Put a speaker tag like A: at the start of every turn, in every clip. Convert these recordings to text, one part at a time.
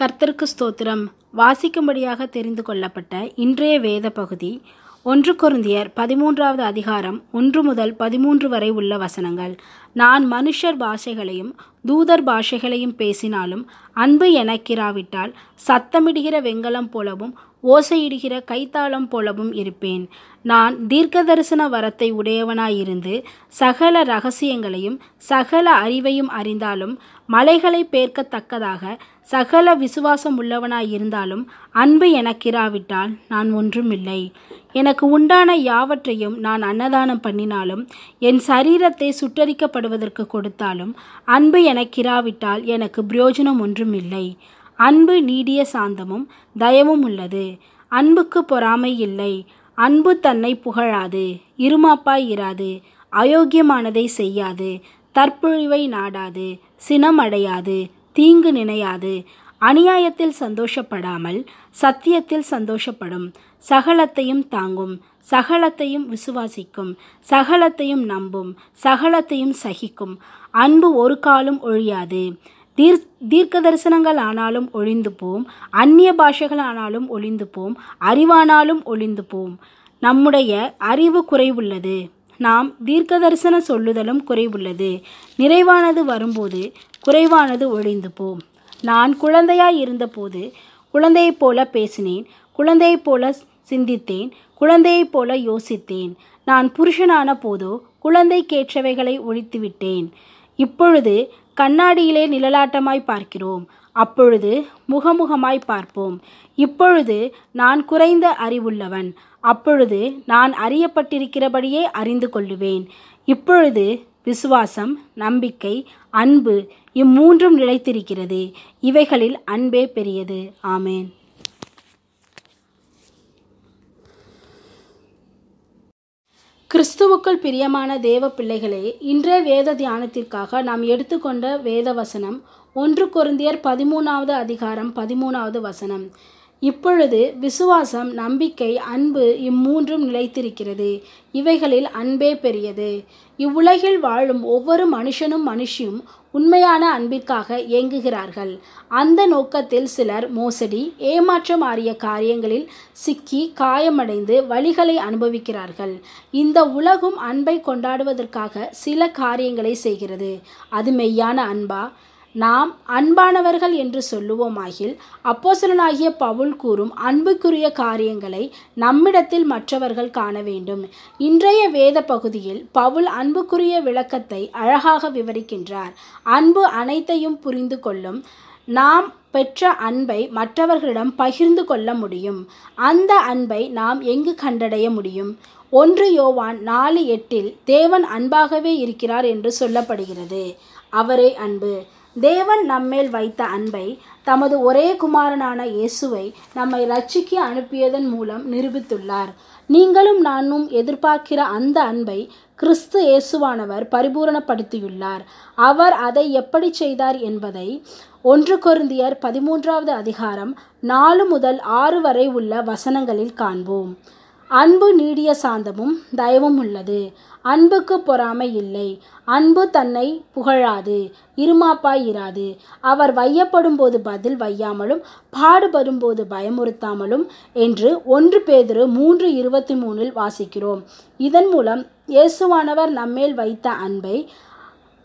A: கர்த்தருக்கு ஸ்தோத்திரம். வாசிக்கும்படியாக தெரிந்து கொள்ளப்பட்ட இன்றைய வேத பகுதி ஒன்று கொருந்தியர் பதிமூன்றாவது அதிகாரம் ஒன்று முதல் பதிமூன்று வரை உள்ள வசனங்கள். நான் மனுஷர் பாஷைகளையும் தூதர் பாஷைகளையும் பேசினாலும் அன்பு எனக்கிராவிட்டால் சத்தமிடுகிற வெங்கலம் போலவும் ஓசையிடுகிற கைத்தாளம் போலவும் இருப்பேன். நான் தீர்க்க தரிசன வரத்தை உடையவனாயிருந்து சகல ரகசியங்களையும் சகல அறிவையும் அறிந்தாலும் மலைகளை பேர்க்கத்தக்கதாக சகல விசுவாசம் உள்ளவனாயிருந்தாலும் அன்பு எனக்கிராவிட்டால் நான் ஒன்றுமில்லை. எனக்கு உண்டான யாவற்றையும் நான் அன்னதானம் பண்ணினாலும் என் சரீரத்தை சுட்டரிக்கப்படுவதற்கு கொடுத்தாலும் அன்பு எனக்கிராவிட்டால் எனக்கு பிரயோஜனம் ஒன்றுமில்லை. அன்பு நீடிய சாந்தமும் தயவும் உள்ளது. அன்புக்கு பொறாமை இல்லை. அன்பு தன்னை புகழாது. இருமாப்பாய் இராது. அயோக்கியமானதை செய்யாது. தற்பொழிவை நாடாது. சினம் அடையாது. தீங்கு நினையாது. அநியாயத்தில் சந்தோஷப்படாமல் சத்தியத்தில் சந்தோஷப்படும். சகலத்தையும் தாங்கும். சகலத்தையும் விசுவாசிக்கும். சகலத்தையும் நம்பும். சகலத்தையும் சகிக்கும். அன்பு ஒரு காலும் ஒழியாது. தீர் தீர்க்க தரிசனங்கள் ஆனாலும் ஒழிந்து போம். அந்நிய பாஷைகள் ஆனாலும் ஒழிந்து போம். அறிவானாலும் ஒழிந்து போம். நம்முடைய அறிவு குறைவுள்ளது. நாம் தீர்க்க தரிசன சொல்லுதலும் குறைவுள்ளது. நிறைவானது வரும்போது குறைவானது ஒழிந்து போம். நான் குழந்தையாய் இருந்தபோது குழந்தையைப் போல பேசினேன். குழந்தையைப் போல சிந்தித்தேன். குழந்தையைப் போல யோசித்தேன். நான் புருஷனான போதோ குழந்தைக்கேற்றவைகளை ஒழித்துவிட்டேன். இப்பொழுது கண்ணாடியிலே நிழலாட்டமாய் பார்க்கிறோம். அப்பொழுது முகமுகமாய் பார்ப்போம். இப்பொழுது நான் குறைந்த அறிவுள்ளவன். அப்பொழுது நான் அறியப்பட்டிருக்கிறபடியே அறிந்து கொள்ளுவேன். இப்பொழுது விசுவாசம் நம்பிக்கை அன்பு இம்மூன்றும் நிலைத்திருக்கிறது. இவைகளில் அன்பே பெரியது. ஆமேன். கிறிஸ்துவுக்குள் பிரியமான தேவ பிள்ளைகளே இன்றைய வேத தியானத்திற்காக நாம் எடுத்துக்கொண்ட வேத வசனம் ஒன்று குருந்தியர் பதிமூணாவது அதிகாரம் பதிமூணாவது வசனம். இப்பொழுது விசுவாசம் நம்பிக்கை அன்பு இம்மூன்றும் நிலைத்திருக்கிறது. இவைகளில் அன்பே பெரியது. இவ்வுலகில் வாழும் ஒவ்வொரு மனுஷனும் மனுஷியும் உண்மையான அன்பிற்காக இயங்குகிறார்கள் அந்த நோக்கத்தில் சிலர் மோசடி ஏமாற்றம் ஆறிய காரியங்களில் சிக்கி காயமடைந்து வழிகளை அனுபவிக்கிறார்கள். இந்த உலகும் அன்பை கொண்டாடுவதற்காக சில காரியங்களை செய்கிறது. அது மெய்யான அன்பா? நாம் அன்பானவர்கள் என்று சொல்லுவோமாகில் அப்போசலனாகிய பவுல் கூறும் அன்புக்குரிய காரியங்களை நம்மிடத்தில் மற்றவர்கள் காண வேண்டும். இன்றைய வேத பகுதியில் பவுல் அன்புக்குரிய விளக்கத்தை அழகாக விவரிக்கின்றார். அன்பு அனைத்தையும் புரிந்து கொள்ளும் நாம் பெற்ற அன்பை மற்றவர்களிடம் பகிர்ந்து கொள்ள முடியும். அந்த அன்பை நாம் எங்கு கண்டடைய முடியும்? ஒன்று யோவான் நாலு எட்டில் தேவன் அன்பாகவே இருக்கிறார் என்று சொல்லப்படுகிறது. அவரே அன்பு. தேவன் நம்மேல் வைத்த அன்பை தமது ஒரே குமாரனான இயேசுவை நம்மை ரட்சிக்க அனுப்பியதன் மூலம் நிரூபித்துள்ளார். நீங்களும் நானும் எதிர்பார்க்கிற அந்த அன்பை கிறிஸ்து இயேசுவானவர் பரிபூரணப்படுத்தியுள்ளார். அவர் அதை எப்படி செய்தார் என்பதை ஒன்று கொருந்தியர் பதிமூன்றாவது அதிகாரம் நாலு முதல் ஆறு வரை உள்ள வசனங்களில் காண்போம். அன்பு நீடிய சாந்தமும் தயவும் உள்ளது. அன்புக்கு பொறாமை இல்லை. அன்பு தன்னை புகழாது இருமாப்பாய் இராது. அவர் வையப்படும் போது பதில் வையாமலும் பாடுபடும் போது பயமுறுத்தாமலும் என்று ஒன்று பேதிரு மூன்று இருபத்தி மூணில் வாசிக்கிறோம். இதன் மூலம் இயேசுவானவர் நம்மேல் வைத்த அன்பை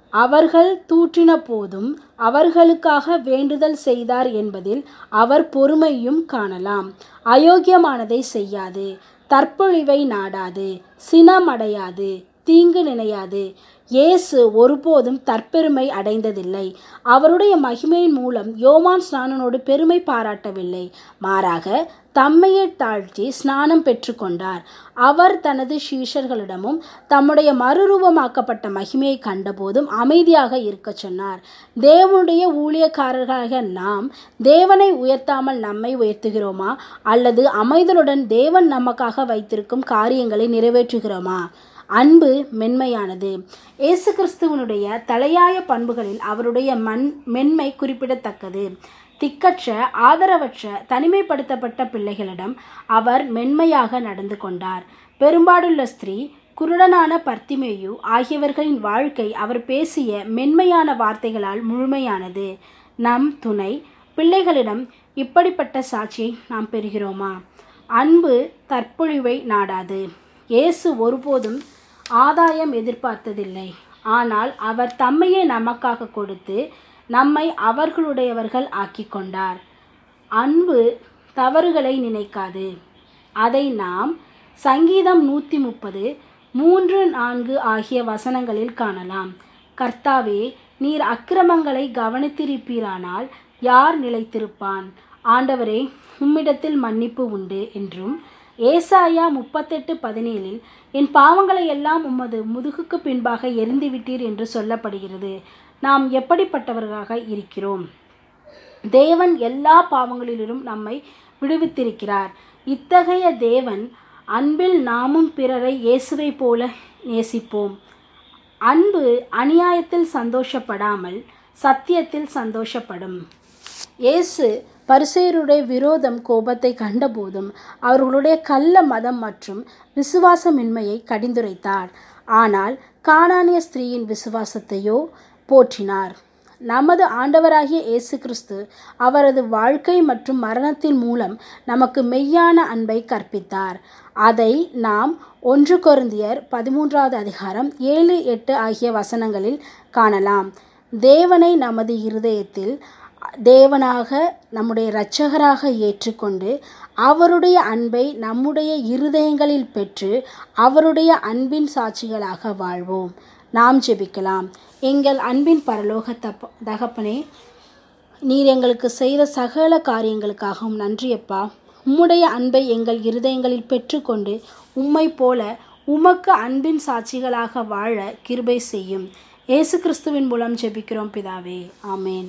A: அவர்கள் தூற்றின போதும் அவர்களுக்காக வேண்டுதல் செய்தார் என்பதில் அவர் பொறுமையும் காணலாம். அயோக்கியமானதை செய்யாது. தற்பொழிவை நாடாது சினமடையாது. தீங்கு நினையாது. இயேசு ஒருபோதும் தற்பெருமை அடைந்ததில்லை. அவருடைய மகிமையின் மூலம் யோவான் ஸ்நானனோடு பெருமை பாராட்டவில்லை. மாறாக தம்மையே தாழ்த்தி ஸ்நானம் பெற்றுக்கொண்டார் அவர் தனது சீஷர்களிடமும் தம்முடைய மறுரூபமாக்கப்பட்ட மகிமையை கண்டபோதும் அமைதியாக இருக்க சொன்னார். தேவனுடைய ஊழியக்காரர்களாக நாம் தேவனை உயர்த்தாமல் நம்மை உயர்த்துகிறோமா? அல்லது அமைதலுடன் தேவன் நமக்காக வைத்திருக்கும் காரியங்களை நிறைவேற்றுகிறோமா? அன்பு மென்மையானது. இயேசு கிறிஸ்துவனுடைய தலையாய பண்புகளில் அவருடைய மண் மென்மை குறிப்பிடத்தக்கது. திக்கற்ற ஆதரவற்ற தனிமைப்படுத்தப்பட்ட பிள்ளைகளிடம் அவர் மென்மையாக நடந்து கொண்டார். பெரும்பாடுள்ள ஸ்திரீ குருடனான பர்த்திமேயு ஆகியவர்களின் வாழ்க்கை அவர் பேசிய மென்மையான வார்த்தைகளால் முழுமையானது. நம் துணை பிள்ளைகளிடம் இப்படிப்பட்ட சாட்சியை நாம் பெறுகிறோமா? அன்பு தற்பொழிவை நாடாது. இயேசு ஒருபோதும் ஆதாயம் எதிர்பார்த்ததில்லை. ஆனால் அவர் தம்மையே நமக்காக கொடுத்து நம்மை அவர்களுடையவர்கள் ஆக்கி கொண்டார். அன்பு தவறுகளை நினைக்காது. அதை நாம் சங்கீதம் நூற்றி முப்பது மூன்று நான்கு ஆகிய வசனங்களில் காணலாம். கர்த்தாவே நீர் அக்கிரமங்களை கவனித்திருப்பீரானால் யார் நிலைத்திருப்பான்? ஆண்டவரே உம்மிடத்தில் மன்னிப்பு உண்டு என்றும் ஏசாயா முப்பத்தெட்டு பதினேழில் என் பாவங்களை எல்லாம் உமது முதுகுக்கு பின்பாக எரிந்துவிட்டீர் என்று சொல்லப்படுகிறது. நாம் எப்படிப்பட்டவர்களாக இருக்கிறோம்? தேவன் எல்லா பாவங்களிலும் நம்மை விடுவித்திருக்கிறார். இத்தகைய தேவன் அன்பில் நாமும் பிறரை இயேசுவை போல நேசிப்போம். அன்பு அநியாயத்தில் சந்தோஷப்படாமல் சத்தியத்தில் சந்தோஷப்படும். இயேசு பரிசேயருடைய விரோதம் கோபத்தை கண்டபோதும் அவர்களுடைய கள்ள மதம் மற்றும் விசுவாசமின்மையை கடிந்துரைத்தார். ஆனால் காணானிய ஸ்திரீயின் விசுவாசத்தையோ போற்றினார். நமது ஆண்டவராகிய இயேசு கிறிஸ்து அவரது வாழ்க்கை மற்றும் மரணத்தின் மூலம் நமக்கு மெய்யான அன்பை கற்பித்தார். அதை நாம் ஒன்று கொருந்தியர் பதிமூன்றாவது அதிகாரம் ஏழு எட்டு ஆகிய வசனங்களில் காணலாம். தேவனை நமது இருதயத்தில் தேவனாக நம்முடைய இரட்சகராக ஏற்றுக்கொண்டு அவருடைய அன்பை நம்முடைய இருதயங்களில் பெற்று அவருடைய அன்பின் சாட்சிகளாக வாழ்வோம். நாம் ஜெபிக்கலாம். எங்கள் அன்பின் பரலோக தப்ப தகப்பனே நீர் எங்களுக்கு செய்த சகல காரியங்களுக்காகவும் நன்றியப்பா உம்முடைய அன்பை எங்கள் இருதயங்களில் பெற்றுக்கொண்டு உம்மை போல உமக்கு அன்பின் சாட்சிகளாக வாழ கிருபை செய்யும். இயேசு கிறிஸ்துவின் மூலம் ஜெபிக்கிறோம் பிதாவே. ஆமேன்.